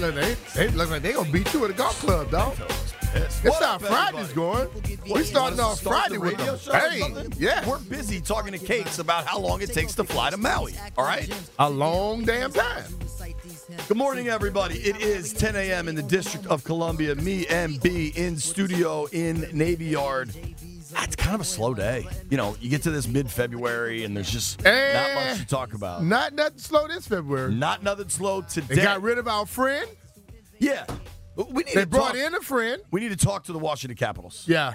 Look, they, they look like they gonna beat you at a golf club, dog. It's What how Friday's going. We starting off Friday with them. Hey, yeah. We're busy talking to Cakes about how long it takes to fly to Maui. All right? A long damn time. Good morning, everybody. It is 10 a.m. in the District of Columbia. Me and B in studio in Navy Yard. It's kind of a slow day. You know, you get to this mid February and there's just not Eh, much to talk about. Not nothing slow this February. Not nothing slow today. They got rid of our friend. yeah. We need They to brought talk, in a friend. We need to talk to the Washington Capitals. Yeah.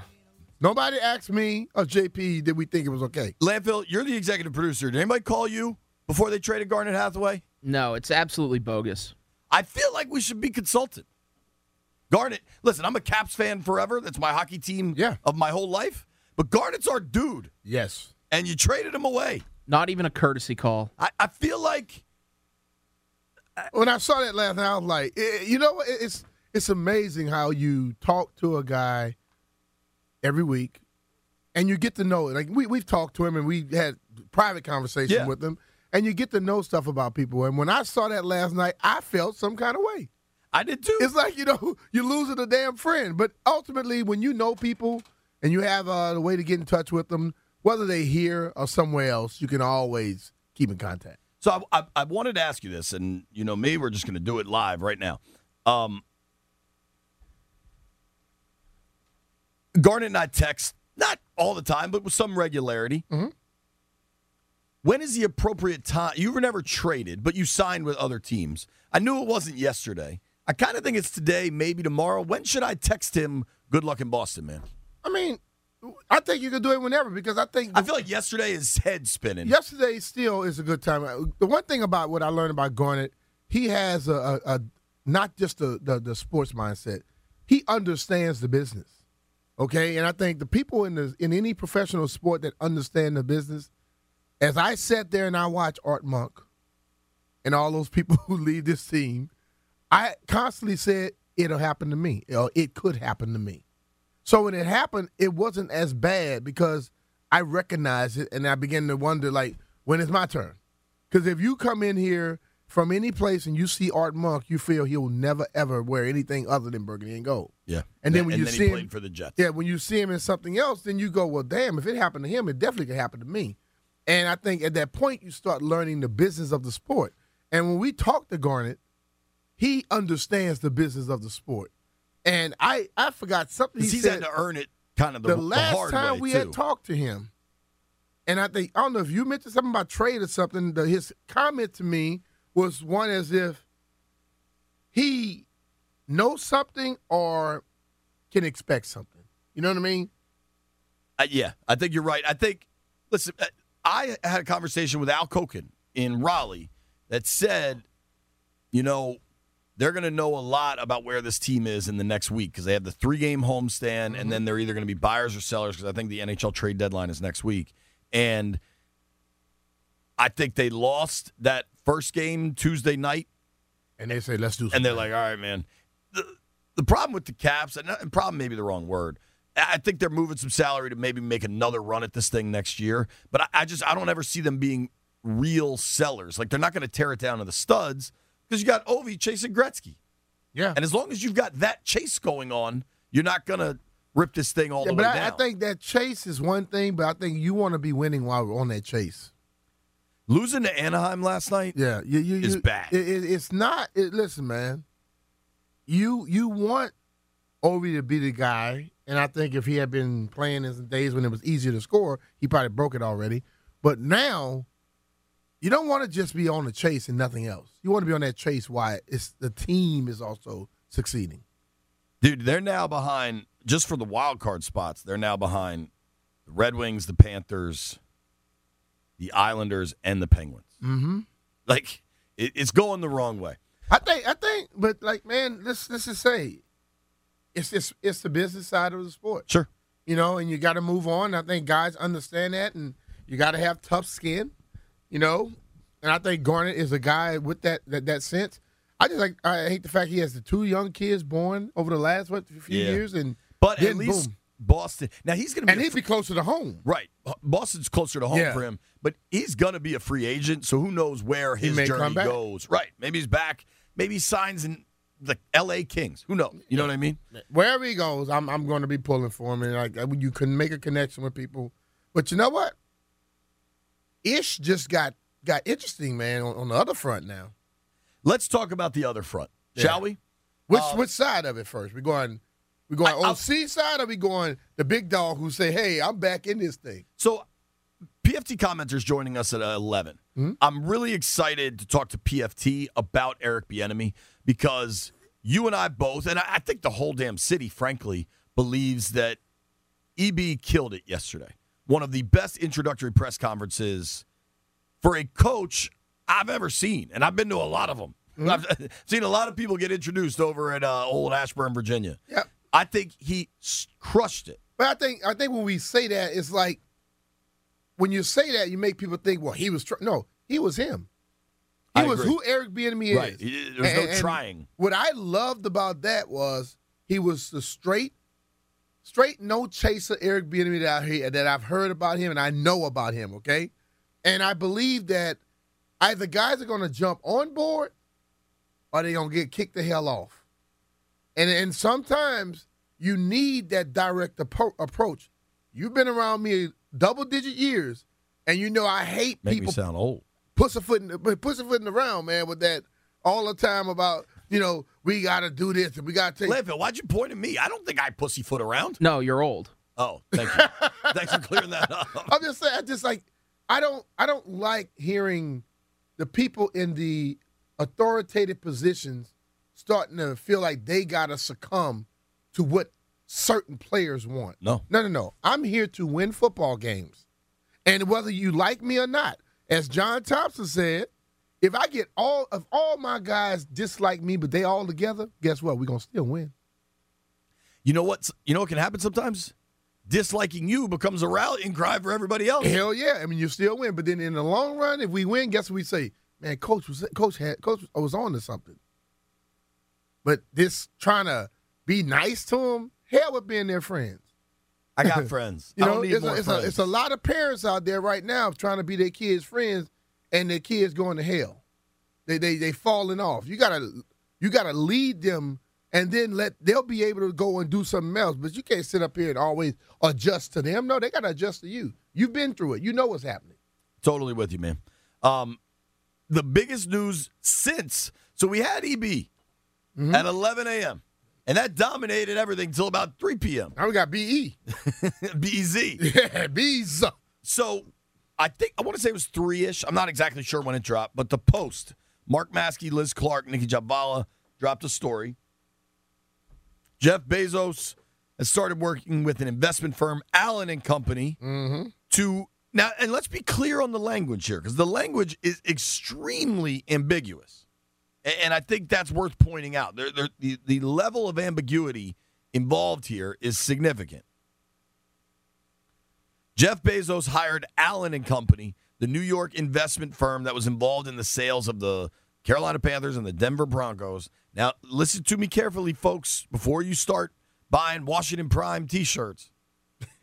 Nobody asked me or JP did we think it was okay. Landfill, you're the executive producer. Did anybody call you before they traded Garnet Hathaway? No, it's absolutely bogus. I feel like we should be consulted. Garnet, listen, I'm a Caps fan forever. That's my hockey team Yeah. of my whole life. But Garnet's our dude, Yes. and you traded him away. Not even a courtesy call. I, I feel like When I saw that last night, I was like, eh, you know? It's it's amazing how you talk to a guy every week, and you get to know it. Like we we've talked to him, and we had private conversation Yeah. with him, and you get to know stuff about people. And when I saw that last night, I felt some kind of way. I did too. It's like you know you're losing a damn friend. But ultimately, when you know people and you have uh, the way to get in touch with them, whether they here or somewhere else, you can always keep in contact. So I, I, I wanted to ask you this, and you know, maybe we're just going to do it live right now. Um, Garnet and I text not all the time, but with some regularity. When is the appropriate time? You were never traded, but you signed with other teams. I knew it wasn't yesterday. I kind of think it's today, maybe tomorrow. When should I text him? Good luck in Boston, man. I mean, I think you can do it whenever because I think I feel like yesterday is head spinning. yesterday still is a good time. Uh, the one thing about what I learned about Garnet, he has a, a, a not just the, the the sports mindset. He understands the business. Okay, and I think the people in the in any professional sport that understand the business, as I sat there and I watched Art Monk and all those people who lead this team, I constantly said it'll happen to me, or it could happen to me. So when it happened, it wasn't as bad because I recognized it and I began to wonder, like, when is my turn? Because if you come in here from any place and you see Art Monk, you feel he'll never ever wear anything other than burgundy and gold. Yeah. And then when you he see him- for the Jets. Yeah, when you see him in something else, then you go, well, damn, if it happened to him, it definitely could happen to me. And I think at that point, you start learning the business of the sport. And when we talk to Garnet, he understands the business of the sport. And I, I forgot something he He's said had to earn it kind of the, the the last hard time we too. had talked to him, and I think I don't know if you mentioned something about trade or something. The, his comment to me was one as if he knows something or can expect something. You know what I mean? Uh, yeah, I think you're right. I think, listen, uh, I had a conversation with Al Koken in Raleigh that said, you know, they're going to know a lot about where this team is in the next week because they have the three game homestand, mm-hmm. and then they're either going to be buyers or sellers because I think the NHL trade deadline is next week. And I think they lost that first game Tuesday night. And they say, let's do something. And they're like, all right, man. The, the problem with the Caps, and problem may be the wrong word, I think they're moving some salary to maybe make another run at this thing next year. But I, I just I don't ever see them being real sellers. Like they're not going to tear it down to the studs because you got Ovi chasing Gretzky. Yeah. And as long as you've got that chase going on, you're not going to rip this thing all yeah, the way I, down. I think that chase is one thing, but I think you want to be winning while we're on that chase. Losing to Anaheim last night, yeah, you, you, is bad. It, it, it's not. listen, man, you you want Ovi to be the guy and I think if he had been playing in days when it was easier to score, he probably broke it already. But now, you don't want to just be on the chase and nothing else. You want to be on that chase why it's the team is also succeeding. Dude, they're now behind just for the wild card spots. They're now behind the Red Wings, the Panthers, the Islanders, and the Penguins. Mm-hmm. Like it, it's going the wrong way. I think. I think. But like, man, let's let's just say it's it's it's the business side of the sport. Sure. You know, and you got to move on. I think guys understand that, and you got to have tough skin. You know, and I think Garnet is a guy with that that, that sense. I just like I hate the fact he has the two young kids born over the last what few yeah. years, and but at least boom. Boston. Now he's going to be and he'd be closer to home, right? Boston's closer to home yeah. for him, but he's going to be a free agent, so who knows where his journey goes? Right? Maybe he's back. Maybe he signs in the L.A. Kings. Who knows? You know what I mean? Wherever he goes, I'm I'm going to be pulling for him, and like you can make a connection with people. But you know what? Ish just got got interesting, man, on, on the other front now. Let's talk about the other front, yeah. shall we? Which uh, which side of it first? We going we going I, OC side, or we going the big dog who say, "Hey, I'm back in this thing." So, PFT commenters joining us at 11. Mm-hmm. I'm really excited to talk to PFT about Eric Bieniemy because you and I both, and I think the whole damn city, frankly, believes that EB killed it yesterday. One of the best introductory press conferences for a coach I've ever seen, and I've been to a lot of them. Mm-hmm. I've seen a lot of people get introduced over at uh, Old Ashburn, Virginia. Yeah, I think he crushed it. But I think I think when we say that, it's like when you say that, you make people think, well, he was tr-. no, he was him. He I was agree. who Eric Bieniemy is. There's and, no trying. What I loved about that was he was the straight, straight no chaser Eric Bieniemy that I hear, that I've heard about him and I know about him. Okay, and I believe that either guys are going to jump on board or they're going to get kicked the hell off. And and sometimes you need that direct approach. You've been around me double digit years, and you know I hate Make people. Me sound old pussyfooting, pussyfooting around, man, with that all the time about you know we got to do this and we got to take. Levin, why'd you point at me? I don't think I pussyfoot around. No, you're old. Oh, thank you. Thanks for clearing that up. I'm just saying, I just like I don't I don't like hearing the people in the authoritative positions starting to feel like they got to succumb to what certain players want. No. No, no, no. I'm here to win football games. And whether you like me or not, as John Thompson said, if I get all of all my guys dislike me, but they all together, guess what? We're gonna still win. You know what? You know what can happen sometimes? Disliking you becomes a rallying cry for everybody else. Hell yeah! I mean, you still win, but then in the long run, if we win, guess what we say? Man, coach was coach had coach was on to something. But this trying to be nice to them, hell with being their friends. I got friends. you know, it's, a, it's, a, it's, a, lot of parents out there right now trying to be their kids' friends, and their kids going to hell. They they they falling off. You gotta you gotta lead them, and then let they'll be able to go and do something else. But you can't sit up here and always adjust to them. No, they gotta adjust to you. You've been through it. You know what's happening. Totally with you, man. Um, the biggest news since so we had EB mm-hmm. at 11 a.m. And that dominated everything until about 3 p.m. Now we got BE. BZ. Yeah, B's. So I think, I want to say it was three ish. I'm not exactly sure when it dropped, but the post, Mark Maske, Liz Clarke, Nicki Jhabvala dropped a story. Jeff Bezos has started working with an investment firm, Allen and Company, mm-hmm. to now. And let's be clear on the language here, because the language is extremely ambiguous, A- and I think that's worth pointing out. There, there, the the level of ambiguity involved here is significant. Jeff Bezos hired Allen and Company, the New York investment firm that was involved in the sales of the Carolina Panthers and the Denver Broncos. Now, listen to me carefully, folks, before you start buying Washington Prime T-shirts.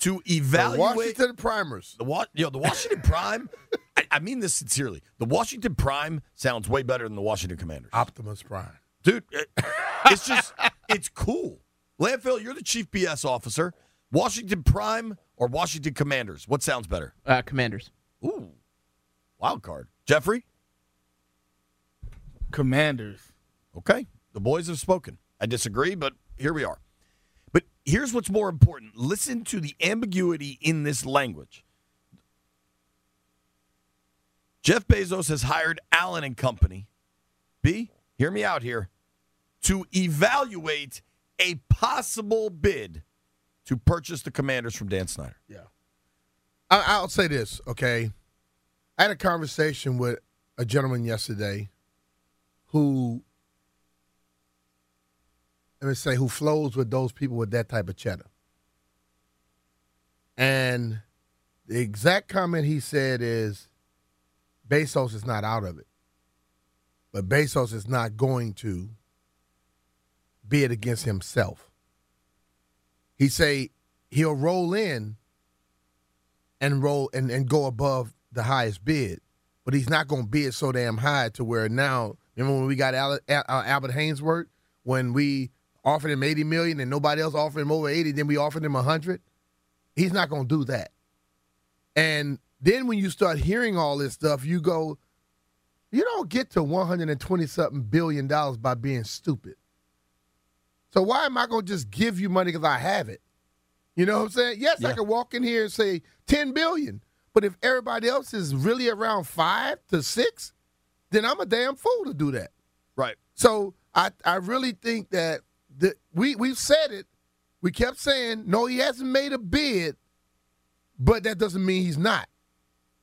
to The evaluate Washington Primers. the Wa- you know, the Washington Prime. I, I mean this sincerely. The Washington Prime sounds way better than the Washington Commanders, Optimus Prime. dude. it- it's just, it's cool. Landfill, you're the chief BS officer. Washington Prime or Washington Commanders? What sounds better? Uh, commanders. Ooh, wild card. Jeffrey. Commanders. Okay, the boys have spoken. I disagree, but here we are. But here's what's more important listen to the ambiguity in this language. Jeff Bezos has hired Allen and Company, B, hear me out here, to evaluate a possible bid to purchase the commanders from Dan Snyder. Yeah. I, I'll say this, okay? I had a conversation with a gentleman yesterday who, let me say, who flows with those people with that type of cheddar. And the exact comment he said is Bezos is not out of it. But Bezos is not going to bid against himself. He say he'll roll in and roll and, and go above the highest bid, but he's not going to bid so damn high to where now. Remember when we got Al, Al, Albert Haynesworth when we offered him eighty million and nobody else offered him over eighty, then we offered him hundred. He's not going to do that. And then when you start hearing all this stuff, you go, you don't get to one hundred and twenty something billion dollars by being stupid. So why am I going to just give you money because I have it? You know what I'm saying? Yes, I can walk in here and say 10 billion. But if everybody else is really around five to six, then I'm a damn fool to do that. Right. So I, I really think that the, we we've said it. We kept saying no, he hasn't made a bid, but that doesn't mean he's not,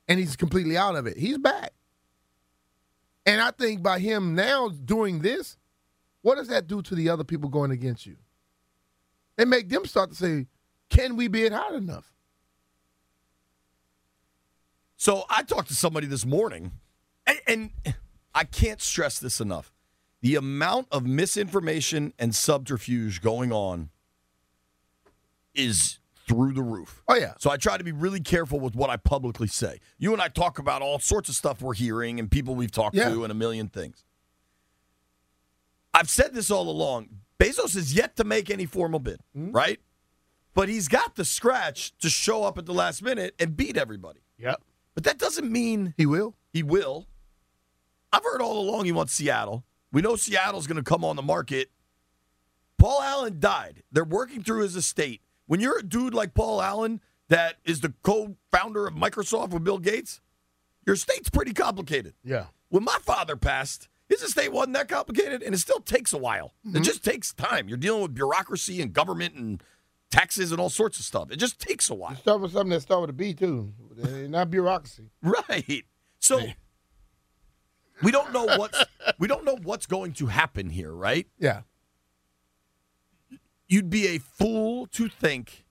and he's completely out of it. He's back, and I think by him now doing this, what does that do to the other people going against you? It make them start to say, "Can we bid high enough?" So I talked to somebody this morning, and, and I can't stress this enough. The amount of misinformation and subterfuge going on is through the roof. Oh yeah, So I try to be really careful with what I publicly say. You and I talk about all sorts of stuff we're hearing and people we've talked Yeah. to and a million things. I've said this all along. Bezos is yet to make any formal bid, mm-hmm. right? But he's got the scratch to show up at the last minute and beat everybody. Yep. But that doesn't mean he will. he will. I've heard all along he wants Seattle. We know Seattle's going to come on the market. Paul Allen died. They're working through his estate. When you're a dude like Paul Allen that is the co-founder of Microsoft with Bill Gates, your estate's pretty complicated. Yeah, When my father passed, his estate wasn't that complicated, and it still takes a while. Mm-hmm. It just takes time. You're dealing with bureaucracy and government and taxes and all sorts of stuff. It just takes a while. start with something that starts with a B too, not bureaucracy. Right. So we don't know what's we don't what's going to happen here, right? Yeah, You'd be a fool to think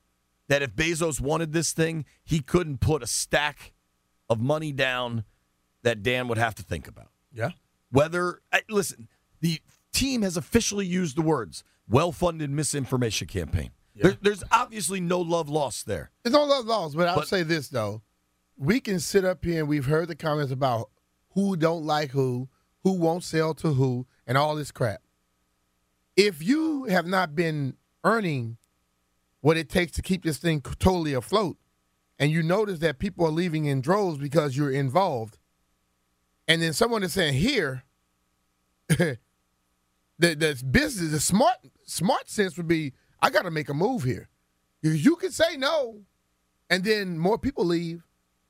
that if Bezos wanted this thing, he couldn't put a stack of money down that Dan would have to think about. yeah. Whether listen, the team has officially used the words well-funded misinformation campaign. There, there's obviously no love lost there. There's no love lost, but I'll But- say this though: we can sit up here and we've heard the comments about who don't like who, who won't sell to who, and all this crap. If you have not been earning what it takes to keep this thing totally afloat, and you notice that people are leaving in droves because you're involved, and then someone is saying here, the the business, the smart smart sense would be, I got to make a move here. You, you can say no, and then more people leave,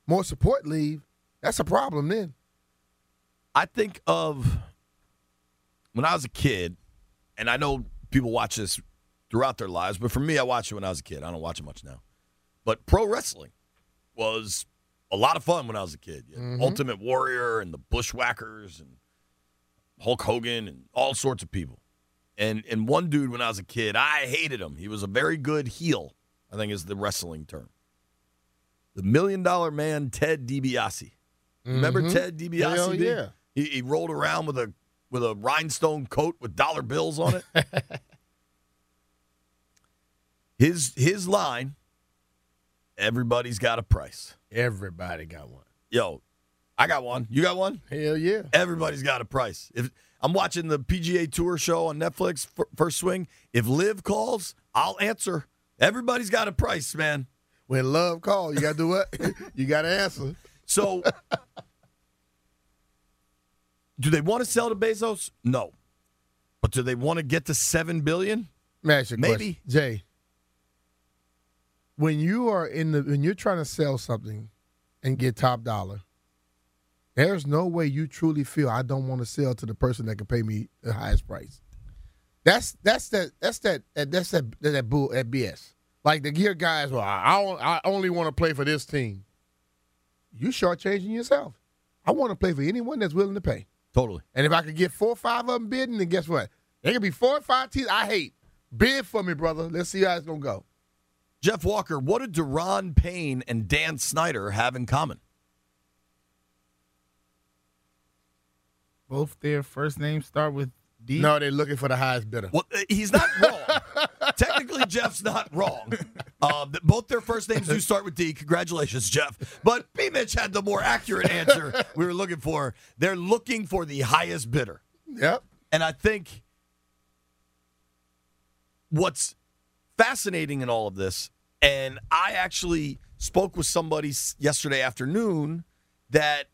more support leave. That's a problem then. I think of when I was a kid, and I know people watch this throughout their lives, but for me, I watched it when I was a kid. I don't watch it much now. But pro wrestling was a lot of fun when I was a kid. Had Ultimate Warrior and the Bushwhackers and Hulk Hogan and all sorts of people. And and one dude when I was a kid, I hated him. He was a very good heel, I think is the wrestling term. The Million Dollar Man, Ted DiBiase. Remember Ted DiBiase? Mm-hmm. Hell yeah. He, he rolled around with a with a rhinestone coat with dollar bills on it. his his line. Everybody's got a price. Everybody got one. Yo, I got one. You got one? Hell yeah. Everybody's got a price. If I'm watching the PGA Tour show on Netflix, fir- first swing. If Liv calls, I'll answer. Everybody's got a price, man. When love calls, you got to do what? you got to answer. So, do they want to sell to Bezos? No. But do they want to get to seven billion? Magic me ask you a Maybe. question. Jay, when you are in the when you're trying to sell something and get top dollar, there's no way you truly feel I don't want to sell to the person that can pay me the highest price. That's that's that that's that that- that's that that, that bull that BS. Like the gear guys, well, I I, don't- I only want to play for this team. You shortchanging yourself. I want to play for anyone that's willing to pay. Totally. And if I could get four or five of them bidding, then guess what? There could be four or five teams I hate. Bid for me, brother. Let's see how it's gonna go. Jeff Walker, what did Daron Payne and Dan Snyder have in common? Both their first names start with D. No, they're looking for the highest bidder. Well, uh, he's not wrong. Technically, Jeff's not wrong. Um, th- both their first names do start with D. Congratulations, Jeff. But B. Mitch had the more accurate answer we were looking for. They're looking for the highest bidder. Yep. And I think what's fascinating in all of this, and I actually spoke with somebody yesterday afternoon that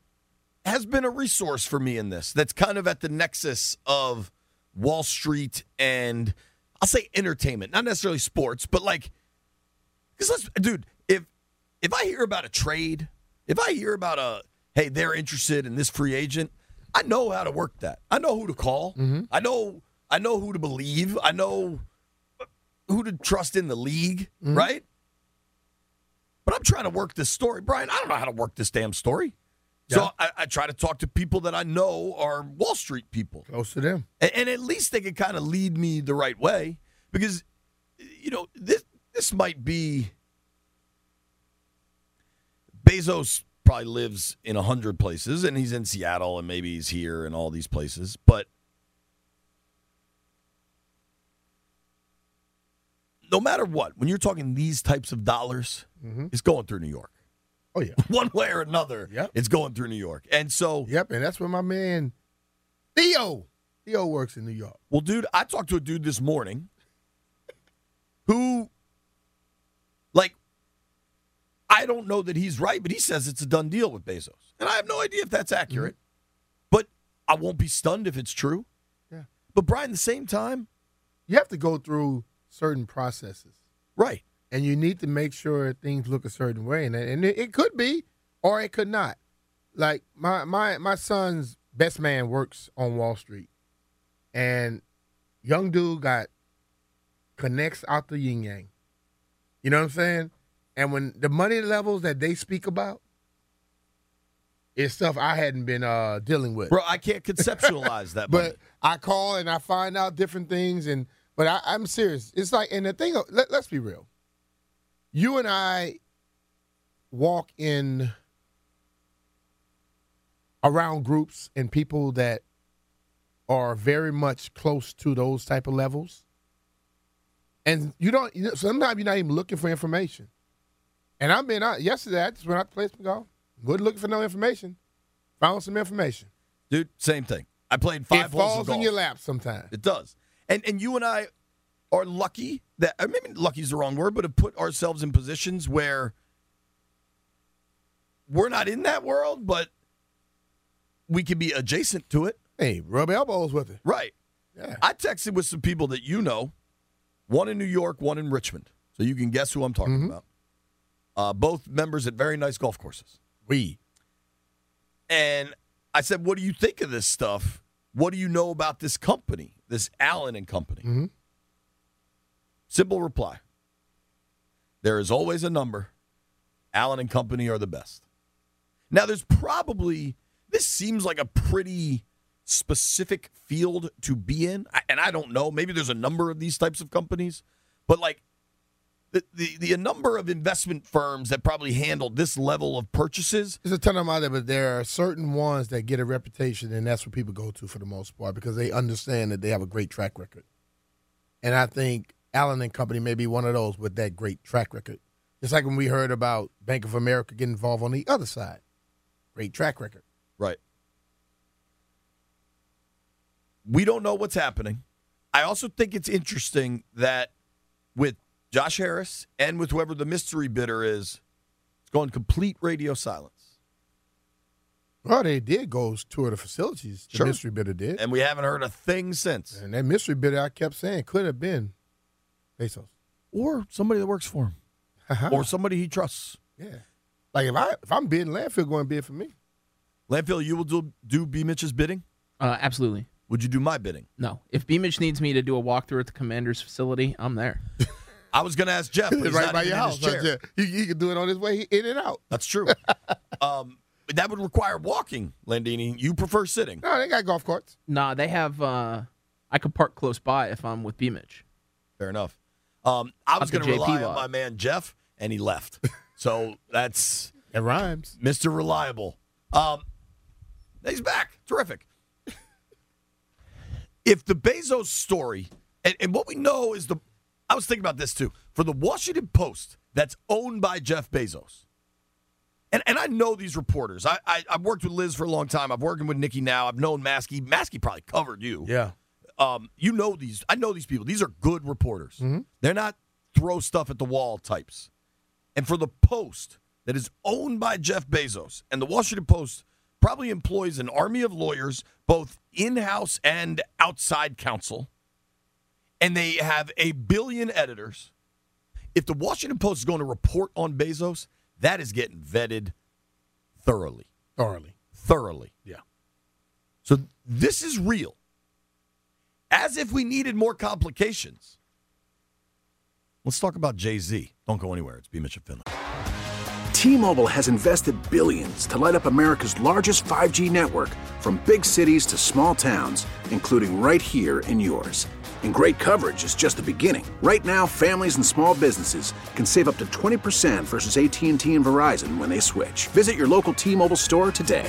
has been a resource for me in this, that's kind of at the nexus of Wall Street and I'll say entertainment, not necessarily sports, but like, because let's, dude, if if I hear about a trade, if I hear about a, hey, they're interested in this free agent, I know how to work that. I know who to call. Mm-hmm. I know I know who to believe. I know who to trust in the league, mm-hmm. right? But I'm trying to work this story, Brian. I don't know how to work this damn story. So Yeah. I, I try to talk to people that I know are Wall Street people. Close to them. And, and at least they can kind of lead me the right way because, you know, this this might be. Bezos probably lives in a hundred places, and he's in Seattle, and maybe he's here and all these places. But no matter what, when you're talking these types of dollars, mm-hmm. it's going through New York. Oh yeah. One way or another, Yep. it's going through New York. And so, Yep. And that's where my man Theo. Theo works in New York. Well, dude, I talked to a dude this morning who, like, I don't know that he's right, but he says it's a done deal with Bezos. And I have no idea if that's mm-hmm. accurate, but I won't be stunned if it's true. Yeah. But, Brian, at the same time, You have to go through certain processes. right. And you need to make sure things look a certain way, and and it, it could be or it could not. Like my my my son's best man works on Wall Street, and young dude got connects out the yin yang. You know what I'm saying? And when the money levels that they speak about is stuff I hadn't been uh, dealing with. Bro, I can't conceptualize that. But. I call and I find out different things, and but I, I'm serious. It's like, and the thing, let, let's be real. You and I walk in around groups and people that are very much close to those type of levels, and you don't. You know, sometimes you're not even looking for information. And I've been out yesterday. I just went out to play some golf. Good looking for no information. Found some information. dude, same thing. I played five it holes of falls in your lap sometimes. It does. And and you and I are lucky that or maybe lucky is the wrong word, but have put ourselves in positions where we're not in that world, but we can be adjacent to it. Hey, rub elbows with it. Right. Yeah. I texted with some people that you know, one in New York, one in Richmond. So you can guess who I'm talking Mhm. about. Uh, both members at very nice golf courses. We. And I said, What do you think of this stuff? What do you know about this company, this Allen and Company? Mhm. Simple reply. There is always a number. Allen and Company are the best. Now, there's probably, this seems like a pretty specific field to be in. And I don't know. Maybe there's a number of these types of companies, but like the, the, the number of investment firms that probably handle this level of purchases. There's a ton of them out there, but there are certain ones that get a reputation, and that's what people go to for the most part because they understand that they have a great track record. And I think Allen and Company may be one of those with that great track record. Just like when we heard about Bank of America getting involved on the other side, great track record. Right. We don't know what's happening. I also think it's interesting that with Josh Harris and with whoever the mystery bidder is, it's going complete radio silence. Well, they did go tour the facilities. The Sure. mystery bidder did, And we haven't heard a thing since. and that mystery bidder I kept saying could have been Bezos. Or somebody that works for him. Or somebody he trusts. yeah, like if I if I'm bidding landfill, going to bid for me. Landfill, you will do, do B. Mitch's bidding? Uh, absolutely. Would you do my bidding? No. If B Mitch needs me to do a walkthrough at the commander's facility, I'm there. I was going to ask Jeff. But he's right not by your house. his chair. Right there. He, he could do it on his way in and out. That's true. um, but that would require walking, Landini. You prefer sitting. No, they got golf carts. nah, they have. Uh, I could park close by if I'm with B Mitch. Fair enough. Um, I was going to JP rely on my man Jeff, and he left. so that's It rhymes. Mr. Reliable. Um, he's back. Terrific. if the Bezos story, and, and what we know is the, I was thinking about this too. For the Washington Post, that's owned by Jeff Bezos. And, and I know these reporters. I, I I've worked with Liz for a long time. I've working with Nicki now. I've known Maske. Maske probably covered you Yeah. Um, you know these. I know these people. These are good reporters. They're not throw stuff at the wall types. And for the Post, that is owned by Jeff Bezos, and the Washington Post probably employs an army of lawyers, both in-house and outside counsel, and they have a billion editors. If the Washington Post is going to report on Bezos, that is getting vetted thoroughly Thoroughly. thoroughly. Yeah. So this is real. As if we needed more complications. Let's talk about Jay Z. Don't go anywhere. It's B. Mitchell Finley. T-Mobile has invested billions to light up America's largest 5G network from big cities to small towns, including right here in yours. And great coverage is just the beginning. Right now, families and small businesses can save up to 20% versus AT&T and Verizon when they switch. Visit your local T-Mobile store today.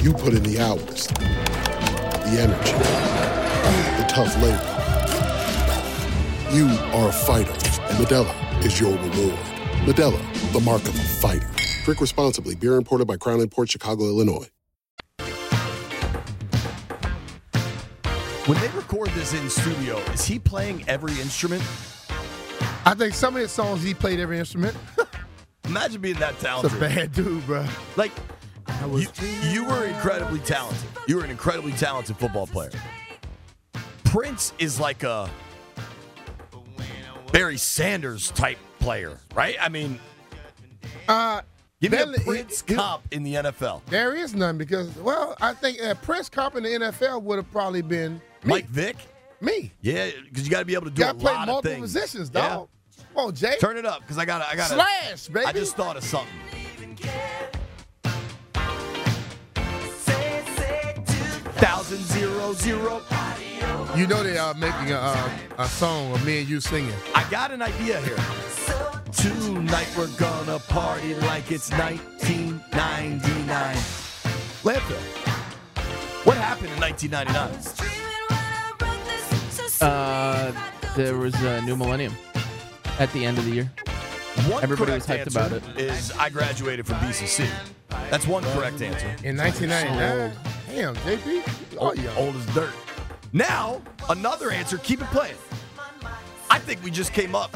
You put in the hours, the energy, the tough labor. You are a fighter, and Modelo is your reward. Modelo, the mark of a fighter. Drink responsibly. Beer imported by Crown Imports Chicago, Illinois. When they record this in studio, is he playing every instrument? I think some of his songs he played every instrument. Imagine being that talented. That's a bad dude, bro. Like, you, you were incredibly talented. You were an incredibly talented football player. Prince is like a Barry Sanders type player, right? I mean, Uh, Give me a Prince he- comp in the NFL. There is none because, well, I think a Prince comp in the NFL would have probably been me. Mike Vick. me. Yeah, because you got to be able to do Got a play lot multiple of things. positions, Yeah. dog. Come on, Jay. Turn it up because I got I got Slash, baby. I just thought of something. Thousand zero zero. You know they are making a, a, a song of me and you singing. I got an idea here. Tonight we're gonna party like it's 1999. Landfill. What happened in 1999? Uh, there was a new millennium at the end of the year. One Everybody was hyped about it. Is I graduated from BCC. That's one correct answer. In 1999. Damn, JP. Oh, Old, yeah. old as dirt. Now, another answer. Keep it playing. I think we just came up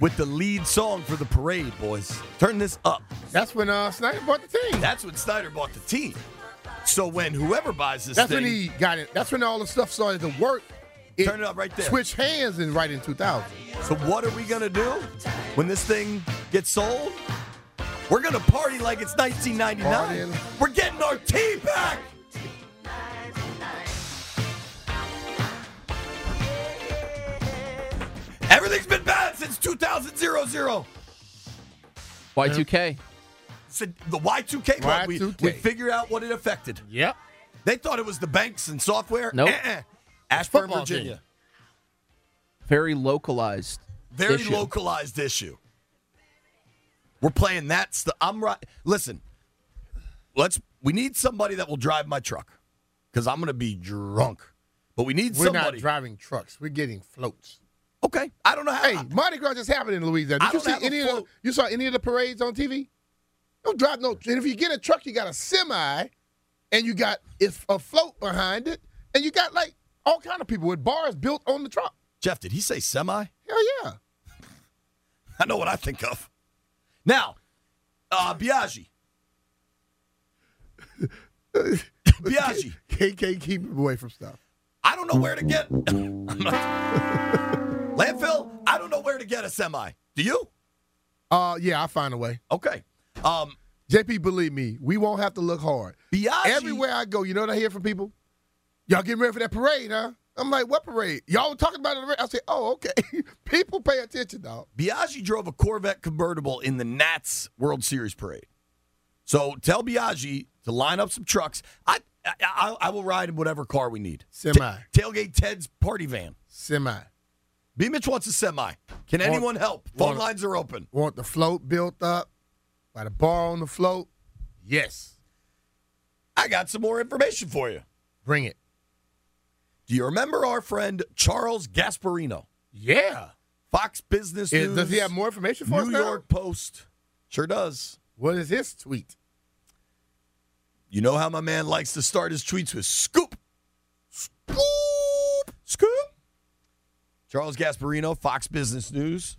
with the lead song for the parade, boys. Turn this up. That's when uh, Snyder bought the team. That's when Snyder bought the team. So when whoever buys this That's thing, when he got it. That's when all the stuff started to work. Turn it up right there. Switch hands and right in 2000. So what are we gonna do when this thing gets sold? We're gonna party like it's 1999. Partying. We're getting our team back. Everything's been bad since 2000. Y2K. Said the Y2K club. We, Y2K. we figured out what it affected. Yep. They thought it was the banks and software. Nope. Uh-uh. Ashburn, Virginia. team. Very localized. Very issue. localized issue. We're playing that stuff. I'm right. Listen, let's. We need somebody that will drive my truck because I'm going to be drunk. But we need We're somebody. not driving trucks. We're getting floats. Okay, I don't know how. Hey, Mardi Gras just happened in Louisiana. Did you see any of the, you saw any of the parades on TV? Don't drive no. And if you get a truck, you got a semi, and you got it's a float behind it, and you got like all kind of people with bars built on the truck. Jeff, did he say semi? Hell yeah. I know what I think of. Now, uh, Biaggi. Biaggi. KK keep him away from stuff. I don't know where to get. Landfill. I don't know where to get a semi. Do you? Uh, yeah, I'll find a way. Okay. Um, JP, believe me, we won't have to look hard. Biaggi. Everywhere I go, you know what I hear from people? Y'all getting ready for that parade, huh? I'm like, what parade? Y'all talking about it. I say, oh, okay. people pay attention, dog. Biaggi drove a Corvette convertible in the Nats World Series parade. So tell Biaggi to line up some trucks. I I, I, I will ride in whatever car we need. Semi. Ta- tailgate Ted's party van. Semi. B. Mitch wants a semi. Can Want- anyone help? Phone want- lines are open. Want the float built up by the bar on the float? Yes. I got some more information for you. Bring it. Do you remember our friend Charles Gasparino? Yeah. Fox Business Is- News. does he have more information for us New? York Post. Sure does. What is his tweet? You know how my man likes to start his tweets with scoop. Scoop. Scoop. Charles Gasparino, Fox Business News,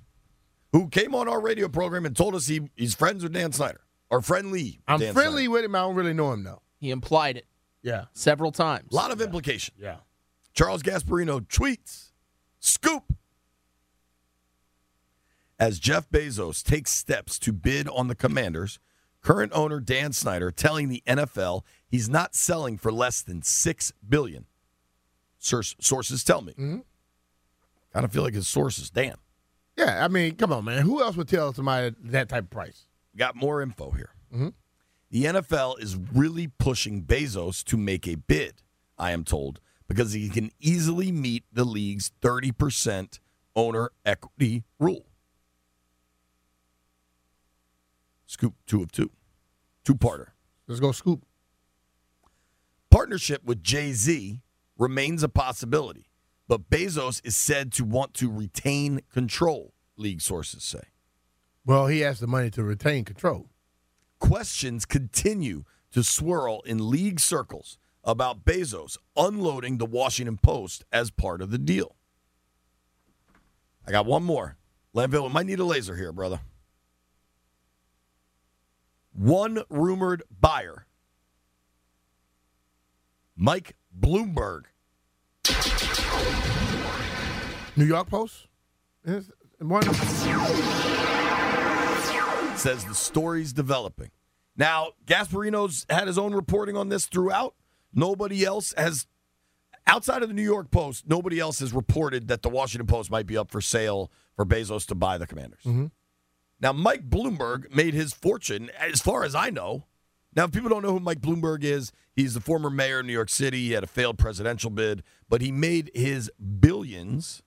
who came on our radio program and told us he, he's friends with Dan Snyder or friendly. with I'm Dan friendly Snyder. with him. I don't really know him, though. He implied it Yeah. several times. A lot of implication. Yeah. Charles Gasparino tweets, scoop. As Jeff Bezos takes steps to bid on the Commanders, current owner Dan Snyder telling the NFL he's not selling for less than six billion. Sources tell me. Mhm. Kind of feel like his sources. Dan, Yeah. I mean, come on, man. Who else would tell somebody that type of price? got more info here. Mhm. The NFL is really pushing Bezos to make a bid. I am told because he can easily meet the league's thirty percent owner equity rule. Scoop two of two. Two parter. Let's go scoop. Partnership with Jay Z remains a possibility, but Bezos is said to want to retain control, league sources say. Well, he has the money to retain control. Questions continue to swirl in league circles about Bezos unloading the Washington Post as part of the deal. I got one more. Landfill, we might need a laser here, brother. One rumored buyer, Mike Bloomberg, New York Post? One? says the story's developing. Now, Gasparino's had his own reporting on this throughout. Nobody else has, outside of the New York Post, nobody else has reported that the Washington Post might be up for sale for Bezos to buy the Commanders. Mm-hmm. Now, Mike Bloomberg made his fortune, as far as I know. Now, if people don't know who Mike Bloomberg is, he's the former mayor of New York City. He had a failed presidential bid, but he made his billions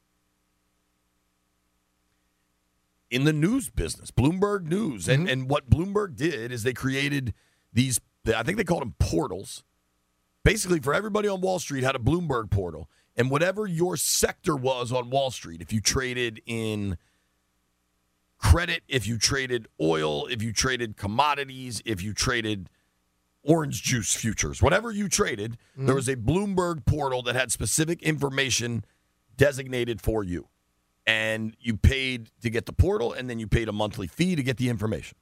in the news business, Bloomberg News. And, mm-hmm. and what Bloomberg did is they created these, I think they called them portals. Basically, for everybody on Wall Street had a Bloomberg portal. And whatever your sector was on Wall Street, if you traded in credit, if you traded oil, if you traded commodities, if you traded orange juice futures, whatever you traded, there mm-hmm. was a Bloomberg portal that had specific information designated for you. And you paid to get the portal, and then you paid a monthly fee to get the information.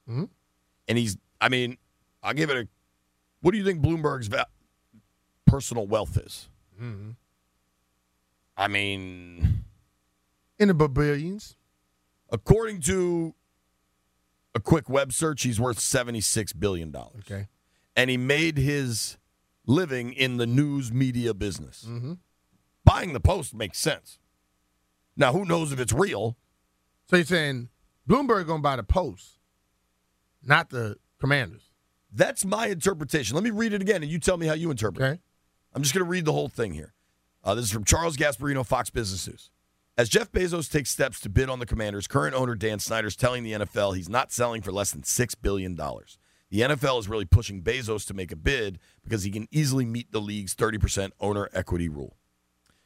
And he's, I mean, I'll give it a, what do you think Bloomberg's va- personal wealth is? I mean, In the billions. According to a quick web search, he's worth $76 billion. Okay. And he made his living in the news media business. Mm-hmm. Buying the Post makes sense. Now, who knows if it's real? So you're saying Bloomberg gonna buy the Post, not the Commanders. That's my interpretation. Let me read it again, and you tell me how you interpret it. I'm just going to read the whole thing here. Uh, this is from Charles Gasparino, Fox Business News. As Jeff Bezos takes steps to bid on the Commanders, current owner Dan Snyder is telling the NFL he's not selling for less than $6 billion. The NFL is really pushing Bezos to make a bid because he can easily meet the league's 30% owner equity rule.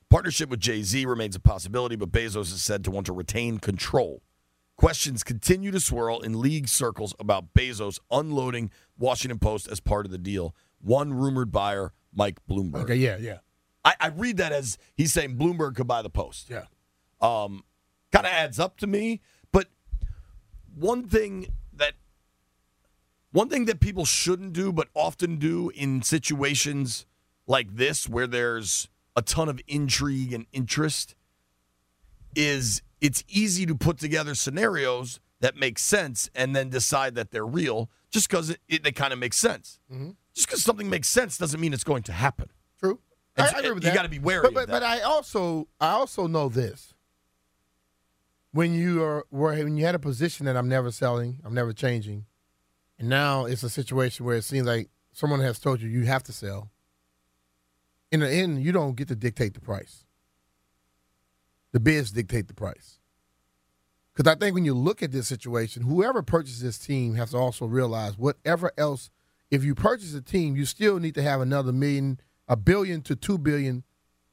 Partnership with Jay Z remains a possibility, but Bezos is said to want to retain control. Questions continue to swirl in league circles about Bezos unloading Washington Post as part of the deal. One rumored buyer, Mike Bloomberg. Okay. Yeah. Yeah. I, I read that as he's saying Bloomberg could buy the Post. Yeah. Um, kind of adds up to me. But one thing that one thing that people shouldn't do, but often do in situations like this, where there's a ton of intrigue and interest, is it's easy to put together scenarios that make sense and then decide that they're real just because it, it, they kind of make sense. Mm-hmm. Just because something makes sense doesn't mean it's going to happen. True. I, I agree with you that. gotta be wary But of but, that. but I also I also know this. When you are when you had a position that I'm never selling, I'm never changing, and now it's a situation where it seems like someone has told you you have to sell. In the end, you don't get to dictate the price. The bids dictate the price. Because I think when you look at this situation, whoever purchases this team has to also realize whatever else, if you purchase a team, you still need to have another million, a billion to two billion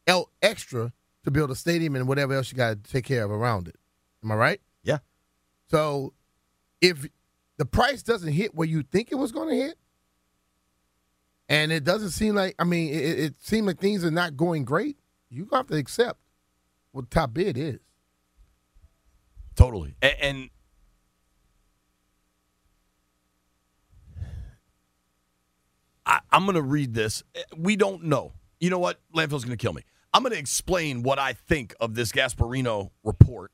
el- extra to build a stadium and whatever else you got to take care of around it. Am I right? Yeah. So if the price doesn't hit where you think it was going to hit, and it doesn't seem like, I mean, it, it seems like things are not going great, you have to accept what the top bid is. Totally. A- And, I, I'm going to read this. Eh, we don't know. You know what? Landfill's going to kill me. I'm going to explain what I think of this Gasparino report.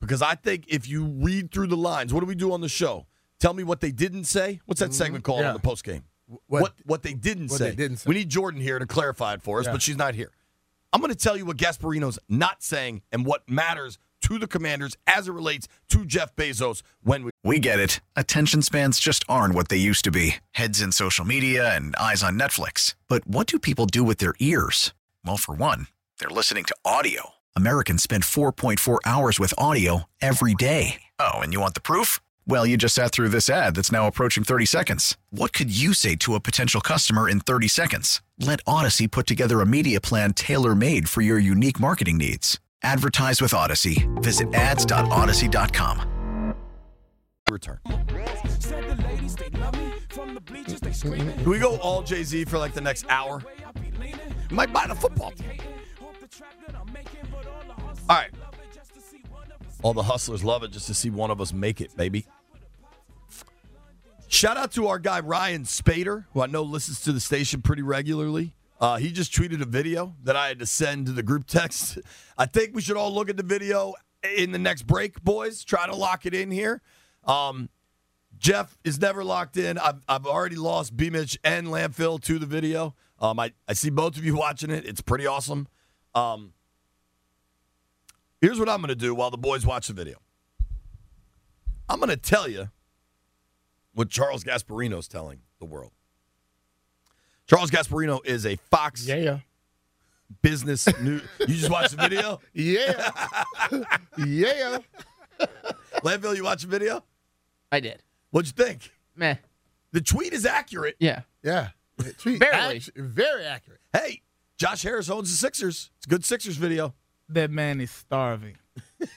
Because I think if you read through the lines, what do we do on the show? Tell me what they didn't say. What's that segment called Mm-hmm. Yeah. on the post game? What- What, what they didn't what say. they didn't say. We need Jordan here to clarify it for us, Yeah. but she's not here. I'm going to tell you what Gasparino's not saying and what matters to the Commanders as it relates to Jeff Bezos when we. We get it. Attention spans just aren't what they used to be heads in social media and eyes on Netflix. But what do people do with their ears? Well, for one, they're listening to audio. Americans spend 4.4 hours with audio every day. Oh, and you want the proof? Well, you just sat through this ad that's now approaching 30 seconds. What could you say to a potential customer in 30 seconds? Let Audacy put together a media plan tailor made for your unique marketing needs. Advertise with Audacy. Visit ads.audacy.com. return. Do we go all Jay Z for like the next hour? Might buy the football. All right. All the hustlers love it just to see one of us make it, baby. Shout out to our guy Ryan Spader, who I know listens to the station pretty regularly. Uh, he just tweeted a video that I had to send to the group text. I think we should all look at the video in the next break, boys. Try to lock it in here. Um, Jeff is never locked in. I've, I've already lost B Mitch and Landfill to the video. Um, I, I see both of you watching it. It's pretty awesome. Um, here's what I'm going to do while the boys watch the video I'm going to tell you what Charles Gasparino's telling the world. Charles Gasparino is a Fox Yeah. yeah. business news. You just watched the video? Yeah. yeah. Landfill, you watched the video? I did. What'd you think? Meh. The tweet is accurate. Yeah. Yeah. Tweet- Barely. very accurate. Hey, Josh Harris owns the Sixers. It's a good Sixers video. That man is starving.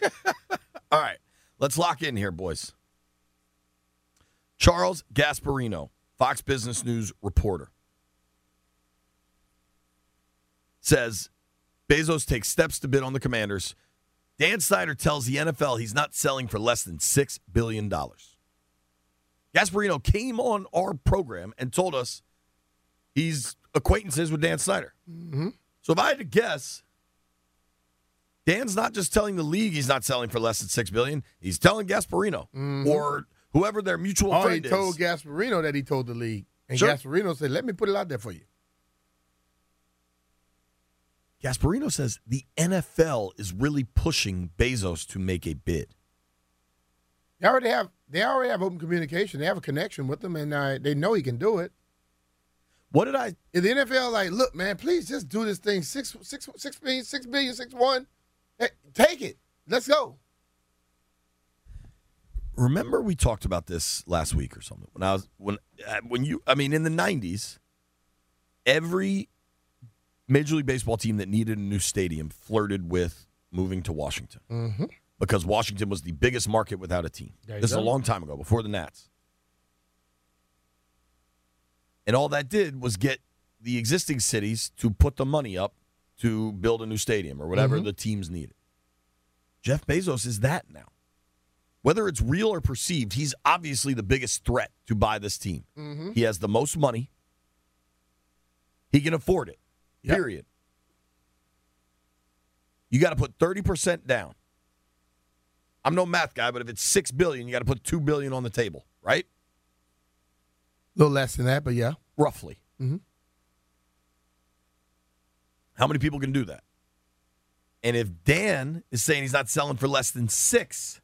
All right, let's lock in here, boys. Charles Gasparino, Fox Business News reporter, says Bezos takes steps to bid on the commanders. Dan Snyder tells the NFL he's not selling for less than $6 billion. Gasparino came on our program and told us he's acquaintances with Dan Snyder. Mm-hmm. So if I had to guess, Dan's not just telling the league he's not selling for less than six billion. He's telling Gasparino or whoever their mutual Oh, he friend told is. Gasparino that he told the league. And Sure. Gasparino said, let me put it out there for you. Gasparino says the NFL is really pushing Bezos to make a bid. They already have they already have open communication. They have a connection with him, and uh, they know he can do it. What did I? If the NFL like, look, man, please just do this thing six six six billion, six billion, six one. Take it. Let's go. Remember we talked about this last week or something when I was when uh, when you I mean in the '90s, every Major League Baseball team that needed a new stadium flirted with moving to Washington Mm-hmm. because Washington was the biggest market without a team. This is a long time ago, before the Nats. And all that did was get the existing cities to put the money up to build a new stadium or whatever Mhm. the teams needed. Jeff Bezos is that now. Whether it's real or perceived, he's obviously the biggest threat to buy this team. Mm-hmm. He has the most money. He can afford it. Yep. Period. You got to put 30% down. I'm no math guy, but if it's 6 billion, you got to put 2 billion on the table, right? A little less than that, but yeah. Roughly. Mhm. How many people can do that? And if Dan is saying he's not selling for less than 6,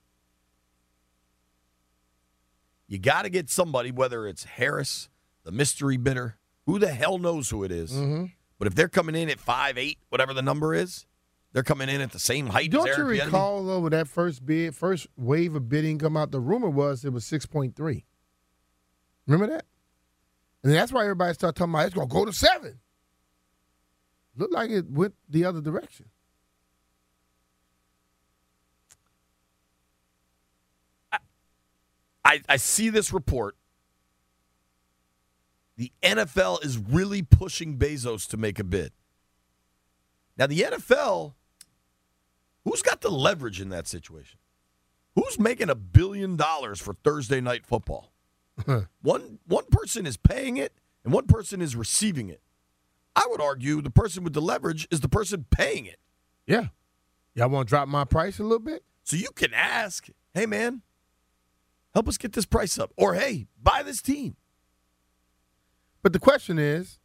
you got to get somebody whether it's Harris, the mystery bidder, who the hell knows who it is. Mm-hmm. But if they're coming in at five eight, whatever the number is, they're coming in at the same height Don't as you recall though when that first bid, first wave of bidding come out? The rumor was it was six point three. Remember that? And that's why everybody started talking about it's gonna go to seven. Looked like it went the other direction. I, I see this report. The NFL is really pushing Bezos to make a bid. Now, the NFL, who's got the leverage in that situation? Who's making a billion dollars for Thursday night football? one one person is paying it and one person is receiving it. I would argue the person with the leverage is the person paying it. Yeah. Y'all want to drop my price a little bit? So you can ask, hey man, help us get this price up. Or hey, buy this team. But the question is,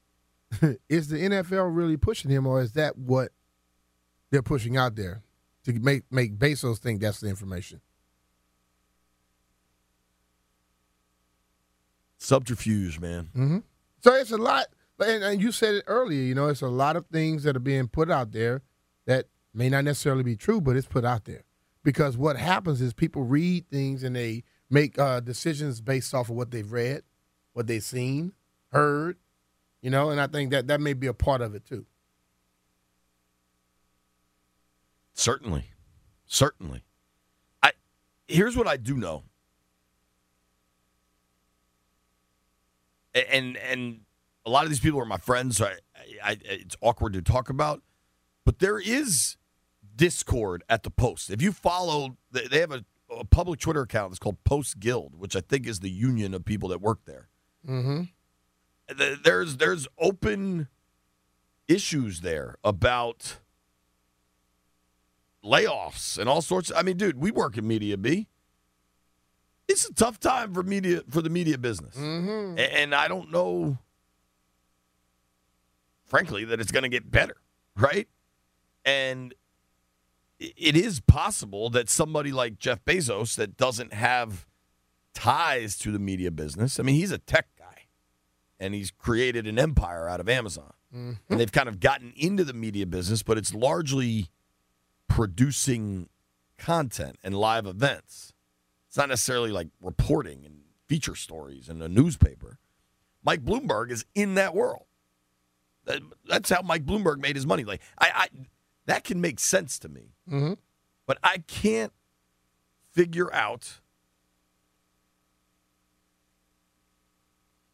is the NFL really pushing him, or is that what they're pushing out there to make make Bezos think that's the information? Subterfuge, man. Mm-hmm. So it's a lot, and, and you said it earlier. You know, it's a lot of things that are being put out there that may not necessarily be true, but it's put out there because what happens is people read things and they make uh, decisions based off of what they've read, what they've seen, heard. You know, and I think that that may be a part of it too. Certainly. Certainly. I here's what I do know. And and a lot of these people are my friends, so I, I, I it's awkward to talk about. But there is discord at the post. If you follow, they have a, a public Twitter account that's called Post Guild, which I think is the union of people that work there. Mm-hmm. There's there's open issues there about layoffs and all sorts. I mean, dude, we work in media, B. It's a tough time for media for the media business, Mm-hmm. And I don't know, frankly, that it's going to get better, right? And it is possible that somebody like Jeff Bezos that doesn't have ties to the media business. I mean, he's a tech guy, and he's created an empire out of Amazon, mm-hmm. and they've kind of gotten into the media business, but it's largely producing content and live events. It's not necessarily like reporting and feature stories in a newspaper. Mike Bloomberg is in that world. That- That's how Mike Bloomberg made his money. Like I, I that can make sense to me, Mhm. but I can't figure out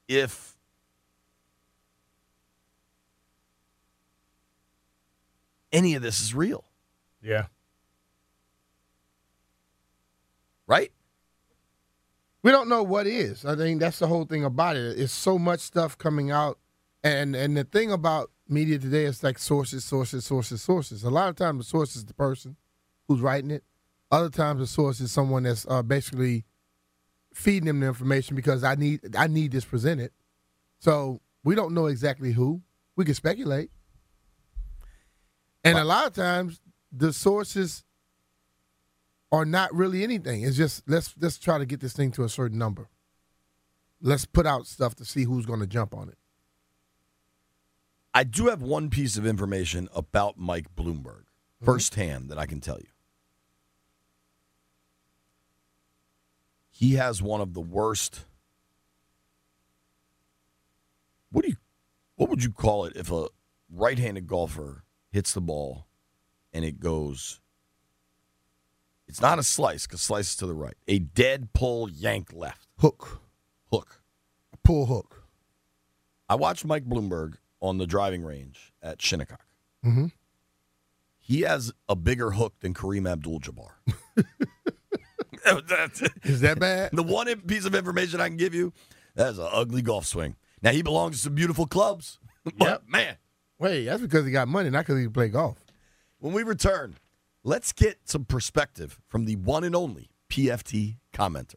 if any of this is real, Yeah. right? We don't know what is. I think that's the whole thing about it. It's so much stuff coming out, and and the thing about media today is like sources, sources, sources, sources. A lot of times the source is the person who's writing it. Other times the source is someone that's uh, basically feeding them the information because I need I need this presented. So we don't know exactly who. We can speculate, and a lot of times the sources are not really anything. It's just let's let's try to get this thing to a certain number. Let's put out stuff to see who's going to jump on it. I do have one piece of information about Mike Bloomberg mm-hmm. firsthand that I can tell you. He has one of the worst. What do you, what would you call it if a right-handed golfer hits the ball and it goes? It's not a slice because slice is to the right. A dead pull yank left Hook, hook. pull hook. I watched Mike Bloomberg on the driving range at Shinnecock. Mm-hmm. He has a bigger hook than Kareem Abdul-Jabbar. Is that bad? the one piece of information I can give you. That's an ugly golf swing. Now he belongs to some beautiful clubs, but Yep. man, Wait, that's because he got money, not because he can play golf. when we return, let's get some perspective from the one and only PFT commenter.